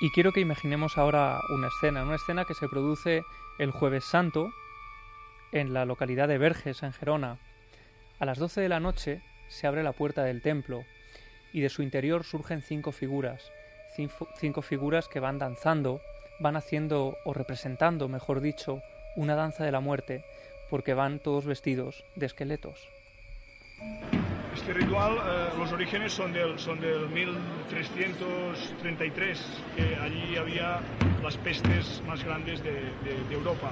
Y quiero que imaginemos ahora una escena, una escena que se produce el jueves santo en la localidad de Verges, en Gerona. A las doce de la noche se abre la puerta del templo y de su interior surgen cinco figuras, cinco, figuras que van danzando, van haciendo o representando, mejor dicho, una danza de la muerte, porque van todos vestidos de esqueletos. Este ritual, eh, los orígenes son del, son del 1333, que allí había las pestes más grandes de, de Europa.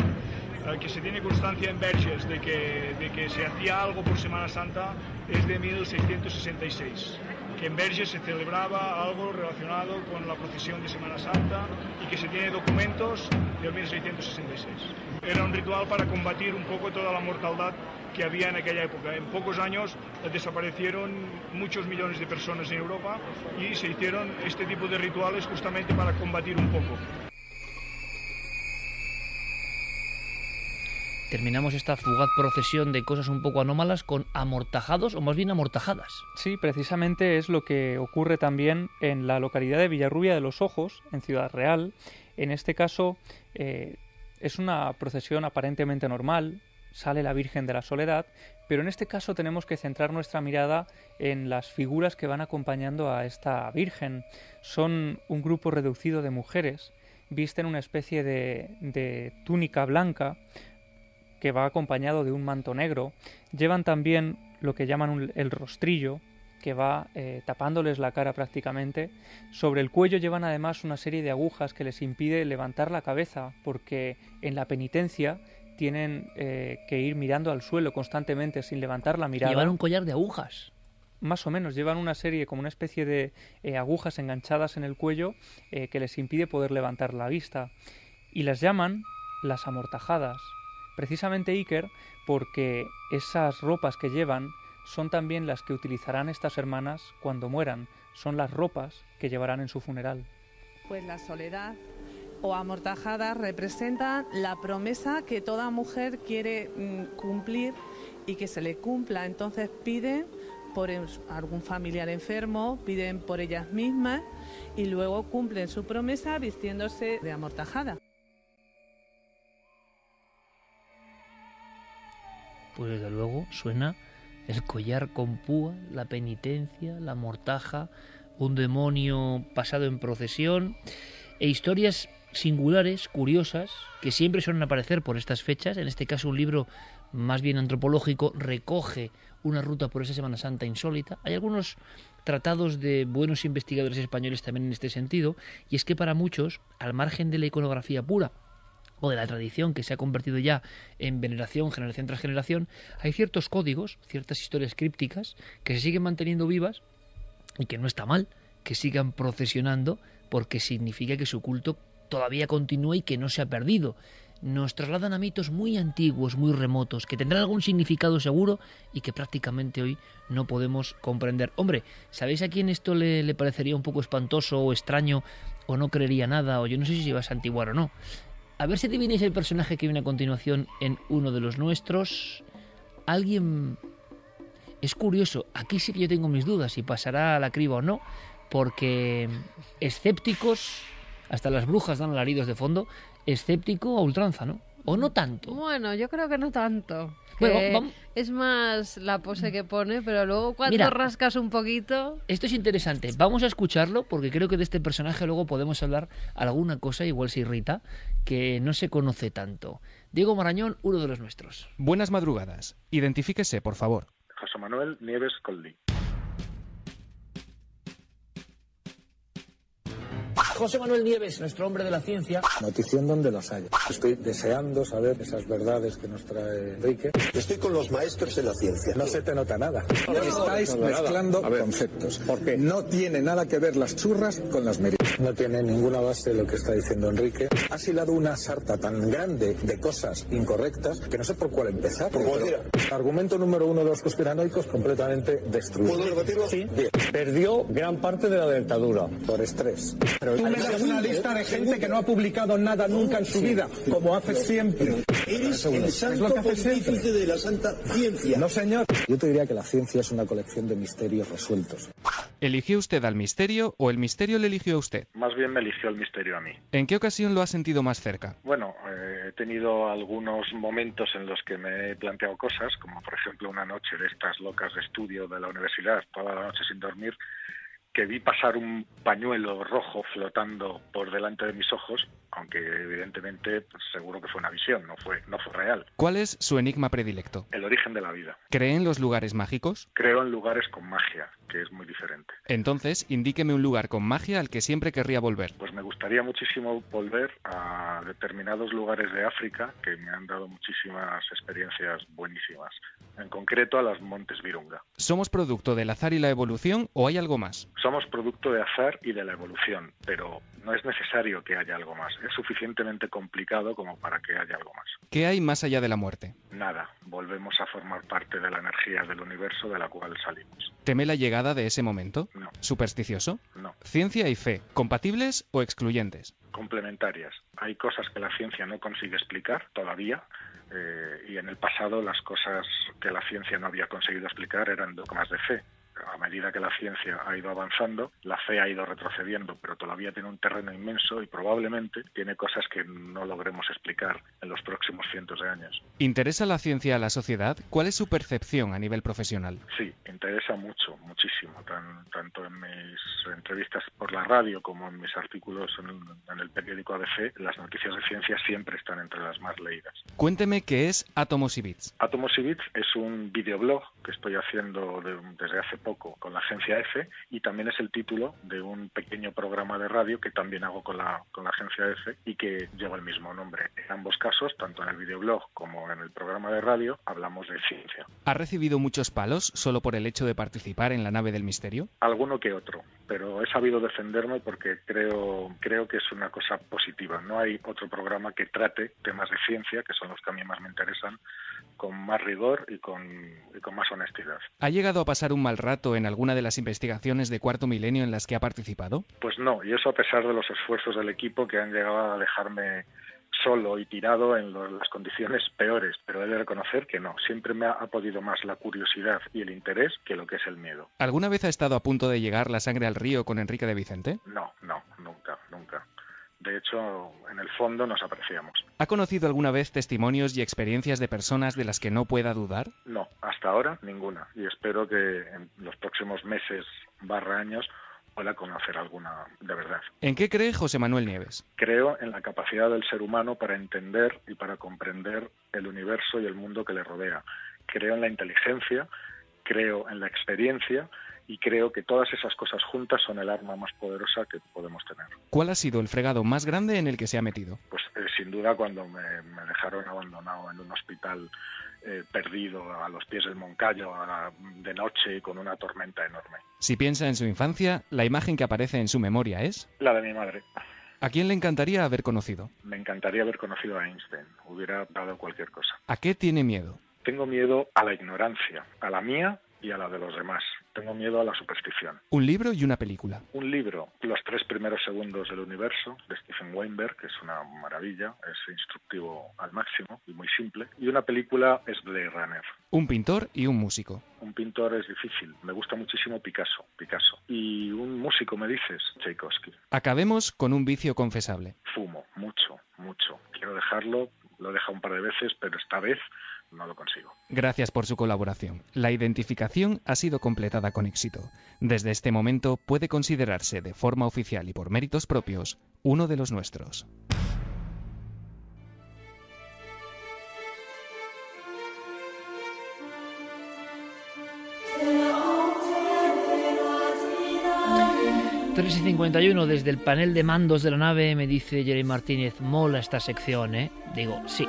Eh, que se tiene constancia en Verges de que, de que se hacía algo por Semana Santa es de 1666 que en Verges se celebraba algo relacionado con la procesión de Semana Santa y que se tiene documentos de 1666. Era un ritual para combatir un poco toda la mortalidad que había en aquella época. En pocos años desaparecieron muchos millones de personas en Europa y se hicieron este tipo de rituales justamente para combatir un poco. Terminamos esta fugaz procesión de cosas un poco anómalas con amortajados o más bien amortajadas. Sí, precisamente es lo que ocurre también en la localidad de Villarrubia de los Ojos, en Ciudad Real. En este caso eh, es una procesión aparentemente normal, sale la Virgen de la Soledad, pero en este caso tenemos que centrar nuestra mirada en las figuras que van acompañando a esta Virgen. Son un grupo reducido de mujeres, visten una especie de, de túnica blanca, que va acompañado de un manto negro. Llevan también lo que llaman el rostrillo, que va eh, tapándoles la cara prácticamente. Sobre el cuello llevan además una serie de agujas que les impide levantar la cabeza, porque en la penitencia tienen eh, que ir mirando al suelo constantemente sin levantar la mirada. Llevan un collar de agujas. Más o menos, llevan una serie, como una especie de eh, agujas enganchadas en el cuello que les impide poder levantar la vista. Y las llaman las amortajadas, Precisamente Iker porque esas ropas que llevan son también las que utilizarán estas hermanas cuando mueran, son las ropas que llevarán en su funeral. Pues la soledad o amortajada representa la promesa que toda mujer quiere mm, cumplir y que se le cumpla. Entonces piden por algún familiar enfermo, piden por ellas mismas y luego cumplen su promesa vistiéndose de amortajada. Pues desde luego suena el collar con púa, la penitencia, la mortaja, un demonio pasado en procesión e historias singulares, curiosas, que siempre suelen aparecer por estas fechas. En este caso un libro más bien antropológico recoge una ruta por esa Semana Santa insólita. Hay algunos tratados de buenos investigadores españoles también en este sentido, y es que para muchos, al margen de la iconografía pura, o de la tradición que se ha convertido ya en veneración generación tras generación, hay ciertos códigos, ciertas historias crípticas que se siguen manteniendo vivas y que no está mal que sigan procesionando porque significa que su culto todavía continúa y que no se ha perdido. Nos trasladan a mitos muy antiguos, muy remotos, que tendrán algún significado seguro y que prácticamente hoy no podemos comprender. Hombre, ¿sabéis a quién esto le, le parecería un poco espantoso o extraño o no creería nada o yo no sé si iba a santiguar o no? A ver si adivináis el personaje que viene a continuación en uno de los nuestros. Alguien... Es curioso, aquí sí que yo tengo mis dudas si pasará a la criba o no, porque escépticos, hasta las brujas dan alaridos de fondo, escéptico a ultranza, ¿no? ¿O no tanto? Bueno, yo creo que no tanto. Bueno, Es más la pose que pone, pero luego cuando Mira. rascas un poquito... Esto es interesante. Vamos a escucharlo porque creo que de este personaje luego podemos hablar alguna cosa, igual se irrita, que no se conoce tanto. Diego Marañón, uno de los nuestros. Buenas madrugadas. Identifíquese, por favor. José Manuel Nieves Coldi. José Manuel Nieves, nuestro hombre de la ciencia. Notición donde los haya. Estoy deseando saber esas verdades que nos trae Enrique. Estoy con los maestros de la ciencia. No se te nota nada. No, no, Estáis no, nada. mezclando ver. conceptos. No tiene nada que ver las churras con las meriendas. No tiene ninguna base lo que está diciendo Enrique. Ha hilado una sarta tan grande de cosas incorrectas que no sé por cuál empezar. ¿Por cuál Pero- Argumento número uno de los conspiranoicos completamente destruido. ¿Puedo repetirlo? Sí. Bien. Perdió gran parte de la dentadura. Por estrés. Pero Tú me das una lista de gente que no ha publicado nada nunca en su vida, como haces siempre. Eres el Es santo lo que hace siempre. pontífice de la santa ciencia. No, señor. Yo te diría que la ciencia es una colección de misterios resueltos. ¿Eligió usted al misterio o el misterio le eligió a usted? Más bien me eligió el misterio a mí. ¿En qué ocasión lo ha sentido más cerca? Bueno, eh, he tenido algunos momentos en los que me he planteado cosas, como por ejemplo una noche de estas locas de estudio de la universidad, toda la noche sin dormir, que vi pasar un pañuelo rojo flotando por delante de mis ojos, aunque evidentemente pues, seguro que fue una visión, no fue, no fue real. ¿Cuál es su enigma predilecto? El origen de la vida. ¿Cree en los lugares mágicos? Creo en lugares con magia, que es muy diferente. Entonces, indíqueme un lugar con magia al que siempre querría volver. Pues me gustaría muchísimo volver a determinados lugares de África que me han dado muchísimas experiencias buenísimas. En concreto a las Montes Virunga. ¿Somos producto del azar y la evolución o hay algo más? Somos producto de azar y de la evolución, pero no es necesario que haya algo más. Es suficientemente complicado como para que haya algo más. ¿Qué hay más allá de la muerte? Nada, volvemos a formar parte de la energía del universo de la cual salimos. ¿Teme la llegada de ese momento? No. ¿Supersticioso? No. ¿Ciencia y fe, compatibles o excluyentes? complementarias. Hay cosas que la ciencia no consigue explicar todavía eh, y en el pasado las cosas que la ciencia no había conseguido explicar eran dogmas de fe. A medida que la ciencia ha ido avanzando, la fe ha ido retrocediendo, pero todavía tiene un terreno inmenso y probablemente tiene cosas que no logremos explicar en los próximos cientos de años. ¿Interesa la ciencia a la sociedad? ¿Cuál es su percepción a nivel profesional? Sí, interesa mucho, muchísimo, tan- tanto en mis entrevistas por la radio como en mis artículos en el, en el periódico ABC, las noticias de ciencia siempre están entre las más leídas. Cuénteme qué es Átomos y Bits. Atomos y Bits es un videoblog que estoy haciendo de- desde hace poco con la agencia EFE y también es el título de un pequeño programa de radio que también hago con la, con la agencia EFE y que lleva el mismo nombre. En ambos casos, tanto en el videoblog como en el programa de radio, hablamos de ciencia. ¿Ha recibido muchos palos solo por el hecho de participar en la nave del misterio? Alguno que otro, pero he sabido defenderme porque creo, creo que es una cosa positiva. No hay otro programa que trate temas de ciencia, que son los que a mí más me interesan, con más rigor y con, y con más honestidad. ¿Ha llegado a pasar un mal rato en alguna de las investigaciones de cuarto milenio en las que ha participado? Pues no, y eso a pesar de los esfuerzos del equipo que han llegado a dejarme solo y tirado en las condiciones peores, pero he de reconocer que no, siempre me ha, ha podido más la curiosidad y el interés que lo que es el miedo. ¿Alguna vez ha estado a punto de llegar la sangre al río con Enrique de Vicente? No, no, nunca, nunca. De hecho, en el fondo nos apreciamos. ¿Ha conocido alguna vez testimonios y experiencias de personas de las que no pueda dudar? No, hasta ahora ninguna. Y espero que en los próximos meses barra años pueda conocer alguna de verdad. ¿En qué cree José Manuel Nieves? Creo en la capacidad del ser humano para entender y para comprender el universo y el mundo que le rodea. Creo en la inteligencia, creo en la experiencia y creo que todas esas cosas juntas son el arma más poderosa que podemos tener. ¿Cuál ha sido el fregado más grande en el que se ha metido? Pues eh, sin duda cuando me, me dejaron abandonado en un hospital eh, perdido a los pies del Moncayo a de noche con una tormenta enorme. Si piensa en su infancia, la imagen que aparece en su memoria es... La de mi madre. ¿A quién le encantaría haber conocido? Me encantaría haber conocido a Einstein. Hubiera dado cualquier cosa. ¿A qué tiene miedo? Tengo miedo a la ignorancia, a la mía y a la de los demás. Tengo miedo a la superstición. Un libro y una película. Un libro, Los tres primeros segundos del universo, de Stephen Weinberg, que es una maravilla, es instructivo al máximo y muy simple. Y una película es Blade Runner. Un pintor y un músico. Un pintor es difícil. Me gusta muchísimo Picasso. Picasso. Y un músico, me dices, Tchaikovsky. Acabemos con un vicio confesable. Fumo, mucho, mucho. Quiero dejarlo lo deja un par de veces, pero esta vez no lo consigo. Gracias por su colaboración. La identificación ha sido completada con éxito. Desde este momento puede considerarse de forma oficial y por méritos propios uno de los nuestros. y 51 desde el panel de mandos de la nave me dice Jerry Martínez, mola esta sección, ¿eh? Digo, sí,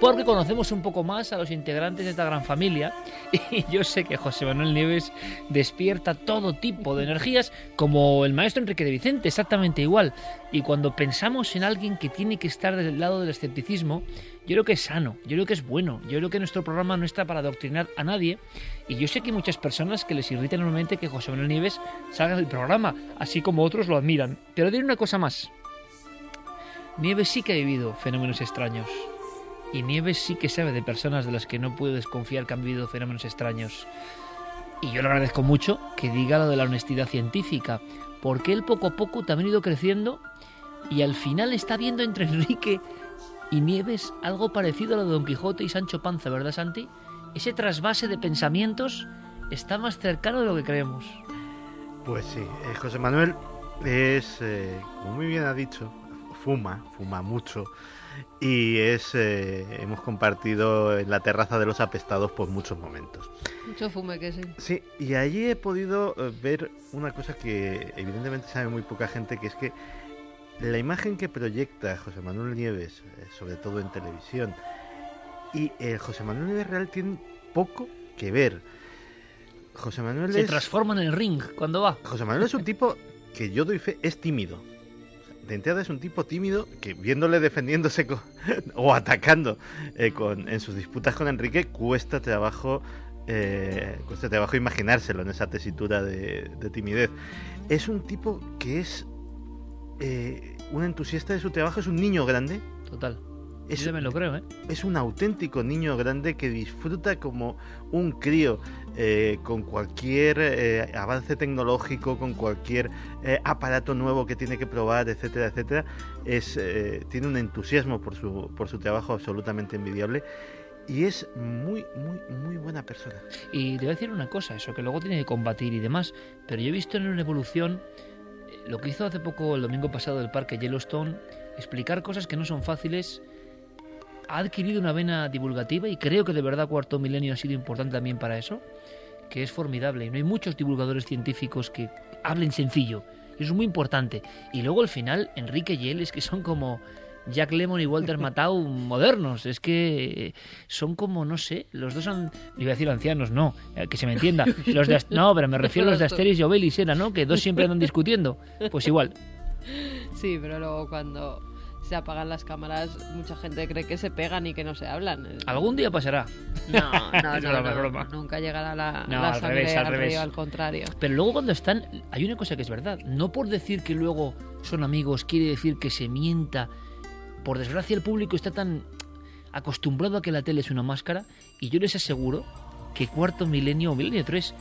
porque conocemos un poco más a los integrantes de esta gran familia *laughs* y yo sé que José Manuel Nieves despierta todo tipo de energías como el maestro Enrique de Vicente, exactamente igual. Y cuando pensamos en alguien que tiene que estar del lado del escepticismo, yo creo que es sano, yo creo que es bueno, yo creo que nuestro programa no está para adoctrinar a nadie y yo sé que hay muchas personas que les irrita enormemente que José Manuel Nieves salga del programa, así como otros lo admiran. Pero diré una cosa más. Nieves sí que ha vivido fenómenos extraños. Y Nieves sí que sabe de personas de las que no puedes confiar que han vivido fenómenos extraños. Y yo le agradezco mucho que diga lo de la honestidad científica, porque él poco a poco también ha ido creciendo y al final está viendo entre *laughs* Enrique y Nieves algo parecido a lo de Don Quijote y Sancho Panza, ¿verdad, Santi? Ese trasvase de pensamientos está más cercano de lo que creemos. Pues sí, eh, José Manuel es, eh, como muy bien ha dicho, fuma, fuma mucho y es eh, hemos compartido en la terraza de los apestados por muchos momentos. Mucho fume que sí. Sí, y allí he podido eh, ver una cosa que evidentemente sabe muy poca gente, que es que la imagen que proyecta José Manuel Nieves, eh, sobre todo en televisión, y José Manuel Nieves real tienen poco que ver. José Manuel se transforma en el ring cuando va. José Manuel es un tipo que yo doy fe, es tímido de entrada es un tipo tímido que viéndole defendiéndose *laughs* o atacando eh, con, en sus disputas con Enrique cuesta trabajo eh, cuesta trabajo imaginárselo en esa tesitura de, timidez. Es un tipo que es eh, un entusiasta de su trabajo, es un niño grande. Total. Es, me lo creo, ¿eh? Es un auténtico niño grande que disfruta como un crío eh, con cualquier eh, avance tecnológico, con cualquier eh, aparato nuevo que tiene que probar, etcétera, etcétera. Es, tiene un entusiasmo por su, por su trabajo absolutamente envidiable y es muy, muy, muy buena persona. Y te voy a decir una cosa, eso que luego tiene que combatir y demás, pero yo he visto en una evolución lo que hizo hace poco el domingo pasado del parque Yellowstone, explicar cosas que no son fáciles ha adquirido una vena divulgativa y creo que de verdad Cuarto Milenio ha sido importante también para eso, que es formidable. No hay muchos divulgadores científicos que hablen sencillo. Eso es muy importante. Y luego al final, Enrique y él es que son como Jack Lemon y Walter *laughs* Matthau modernos. Es que son como, no sé, los dos han... Iba a decir ancianos, no, eh, que se me entienda. Los de, no, pero me refiero a los de Asteris y Obelix, era, ¿no? Que dos siempre andan discutiendo. Pues igual. Sí, pero luego cuando se apagan las cámaras, mucha gente cree que se pegan y que no se hablan. Algún día pasará. No, no, *laughs* no, nunca llegará la, la sangre al, revés, al contrario. Pero luego cuando están, hay una cosa que es verdad, no por decir que luego son amigos quiere decir que se mienta. Por desgracia el público está tan acostumbrado a que la tele es una máscara y yo les aseguro que cuarto milenio o milenio 3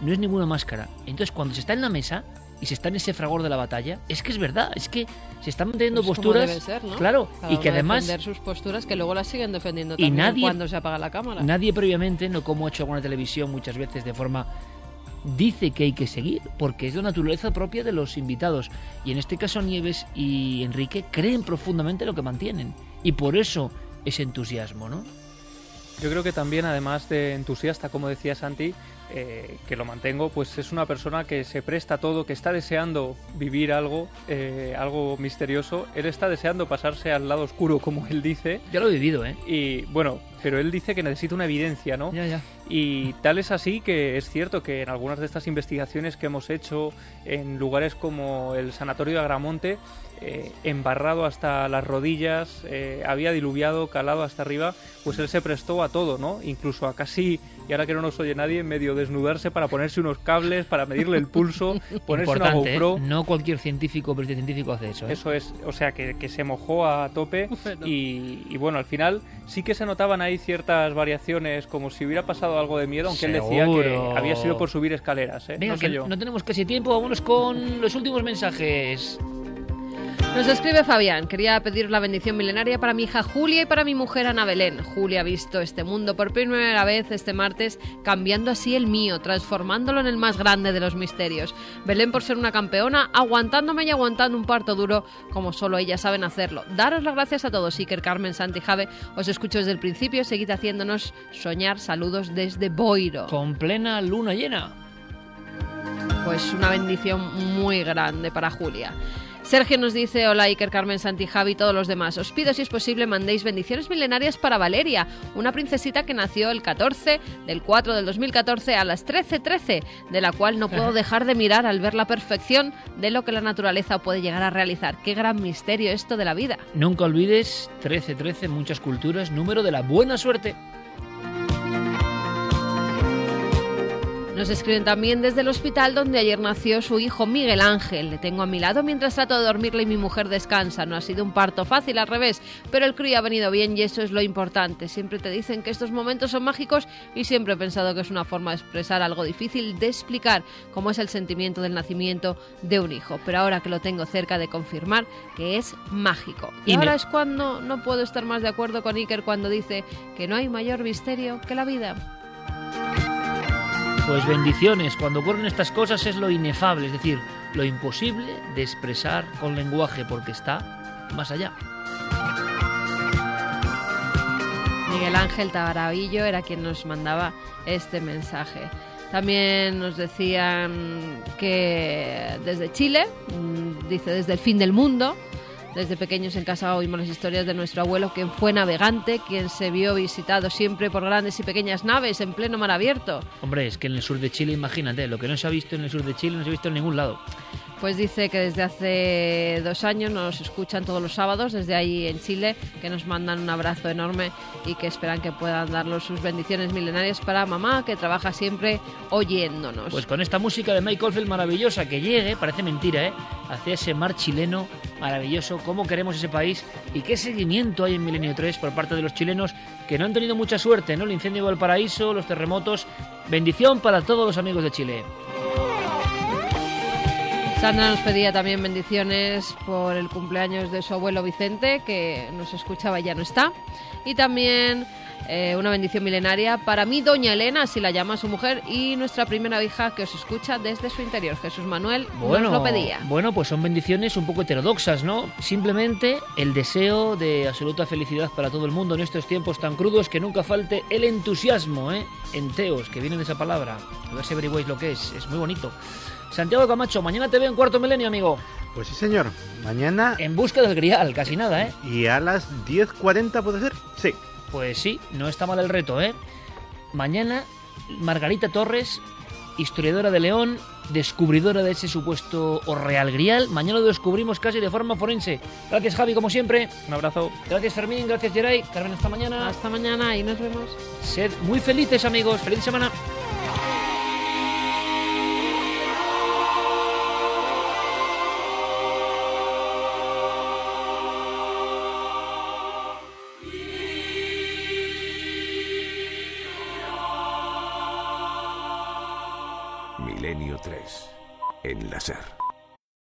no es ninguna máscara. Entonces cuando se está en la mesa y se está en ese fragor de la batalla, es que es verdad, es que se están manteniendo pues posturas, claro, y que además defender sus posturas que luego las siguen defendiendo también y nadie, cuando se apaga la cámara. Nadie previamente, no como ha hecho alguna televisión muchas veces de forma dice que hay que seguir, porque es la naturaleza propia de los invitados. Y en este caso Nieves y Enrique creen profundamente lo que mantienen. Y por eso ese entusiasmo, ¿no? Yo creo que también, además de entusiasta, como decía Santi, eh, que lo mantengo, pues es una persona que se presta todo, que está deseando vivir algo, eh, algo misterioso. Él está deseando pasarse al lado oscuro, como él dice. Ya lo he vivido, ¿eh? Y bueno, pero él dice que necesita una evidencia, ¿no? Ya, ya. Y tal es así que es cierto que en algunas de estas investigaciones que hemos hecho en lugares como el Sanatorio de Agramonte, eh, embarrado hasta las rodillas, eh, había diluviado, calado hasta arriba, pues él se prestó a todo, ¿no? Incluso a casi, y ahora que no nos oye nadie, medio desnudarse para ponerse unos cables, para medirle el pulso, *laughs* ponerse una GoPro. ¿eh? No cualquier científico, pero científico hace eso. Eso es, o sea, que, se mojó a tope *laughs* y, bueno, al final sí que se notaban ahí ciertas variaciones, como si hubiera pasado algo de miedo, aunque él decía que había sido por subir escaleras. no, no tenemos casi tiempo, vámonos con los últimos mensajes. Nos escribe Fabián, quería pedir la bendición milenaria para mi hija Julia y para mi mujer Ana Belén. Julia ha visto este mundo por primera vez este martes, cambiando así el mío, transformándolo en el más grande de los misterios. Belén por ser una campeona, aguantándome y aguantando un parto duro como solo ellas saben hacerlo. Daros las gracias a todos, Iker, Carmen, Santi, Jave. Os escucho desde el principio, seguid haciéndonos soñar. Saludos desde Boiro. Con plena luna llena. Pues una bendición muy grande para Julia. Sergio nos dice, hola Iker, Carmen, Santi, Javi y todos los demás. Os pido si es posible mandéis bendiciones milenarias para Valeria, una princesita que nació el 14 del 4 del 2014 a las 13.13, de la cual no puedo *laughs* dejar de mirar al ver la perfección de lo que la naturaleza puede llegar a realizar. Qué gran misterio esto de la vida. Nunca olvides 1313 muchas culturas, número de la buena suerte. Nos escriben también desde el hospital donde ayer nació su hijo Miguel Ángel. Le tengo a mi lado mientras trato de dormirle y mi mujer descansa. No ha sido un parto fácil, al revés, pero el crío ha venido bien y eso es lo importante. Siempre te dicen que estos momentos son mágicos y siempre he pensado que es una forma de expresar algo difícil de explicar, cómo es el sentimiento del nacimiento de un hijo. Pero ahora que lo tengo cerca de confirmar que es mágico. Y, ahora es cuando no puedo estar más de acuerdo con Iker cuando dice que no hay mayor misterio que la vida. Pues bendiciones, cuando ocurren estas cosas es lo inefable, es decir, lo imposible de expresar con lenguaje porque está más allá. Miguel Ángel Tabarabillo era quien nos mandaba este mensaje. También nos decían que desde Chile, mm, dice desde el fin del mundo, desde pequeños en casa oímos las historias de nuestro abuelo, quien fue navegante, quien se vio visitado siempre por grandes y pequeñas naves en pleno mar abierto. Hombre, es que en el sur de Chile, imagínate, lo que no se ha visto en el sur de Chile no se ha visto en ningún lado. Pues dice que desde hace dos años nos escuchan todos los sábados desde ahí en Chile, que nos mandan un abrazo enorme y que esperan que puedan darnos sus bendiciones milenarias para mamá, que trabaja siempre oyéndonos. Pues con esta música de Mike Oldfield maravillosa que llegue, parece mentira, ¿eh? Hacia ese mar chileno maravilloso, cómo queremos ese país y qué seguimiento hay en Milenio 3 por parte de los chilenos que no han tenido mucha suerte, ¿no? El incendio de Valparaíso, los terremotos. Bendición para todos los amigos de Chile. Sandra nos pedía también bendiciones por el cumpleaños de su abuelo Vicente, que nos escuchaba y ya no está. Y también eh, una bendición milenaria para mí, doña Elena, así la llama su mujer, y nuestra primera hija que os escucha desde su interior. Jesús Manuel Bueno, nos lo pedía. bueno, pues son bendiciones un poco heterodoxas, ¿no? Simplemente el deseo de absoluta felicidad para todo el mundo en estos tiempos tan crudos que nunca falte el entusiasmo, ¿eh? Enteos, que viene de esa palabra. A ver si averiguáis lo que es, es muy bonito. Santiago Camacho, mañana te veo en Cuarto Milenio, amigo. Pues sí, señor. Mañana En busca del grial, casi nada, ¿eh? y a las 10.40 puede ser. Sí. Pues sí, no está mal el reto, ¿eh? Mañana, Margarita Torres, historiadora de León, descubridora de ese supuesto o real grial. Mañana lo descubrimos casi de forma forense. Gracias, Javi, como siempre. Un abrazo. Gracias, Fermín. Gracias, Geray. Carmen, hasta mañana. Hasta mañana y nos vemos. Sed muy felices, amigos. Feliz semana. Milenio 3. En la SER.